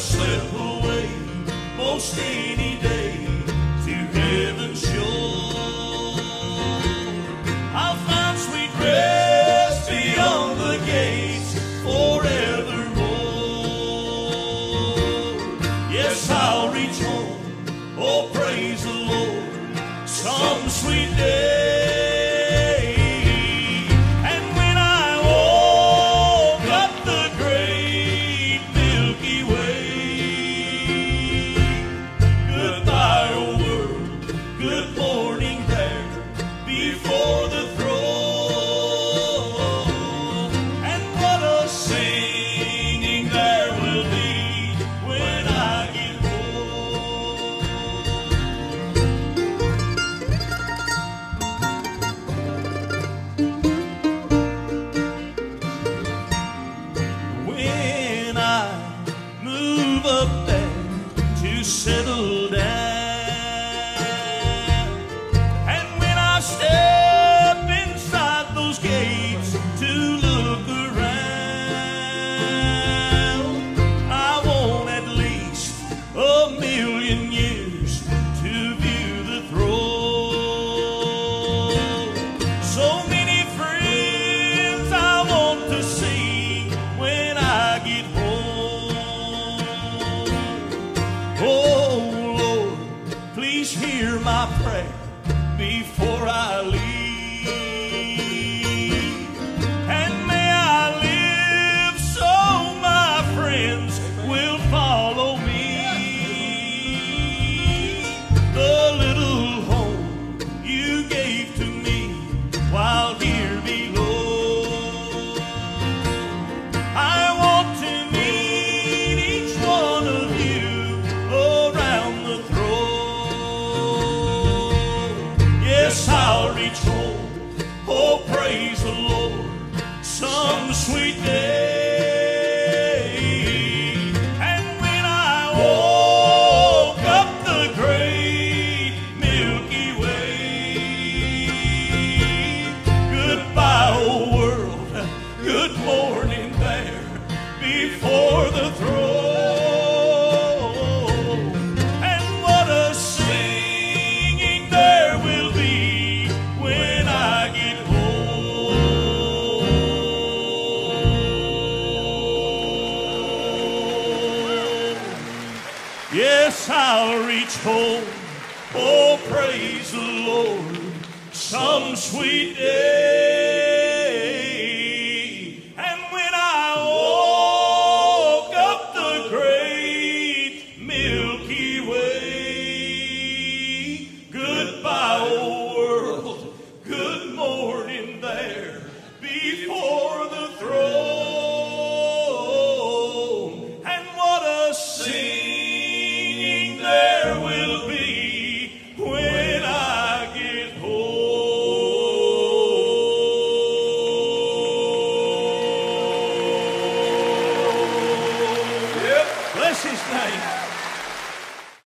slip away most any day to heaven's shore. I'll find sweet rest beyond the gates forevermore. Yes, I'll reach home. Oh, praise the Lord. Some sweet day. settle down. Oh Lord, please hear my prayer before. yes, I'll reach home. Oh, praise the Lord, some sweet day.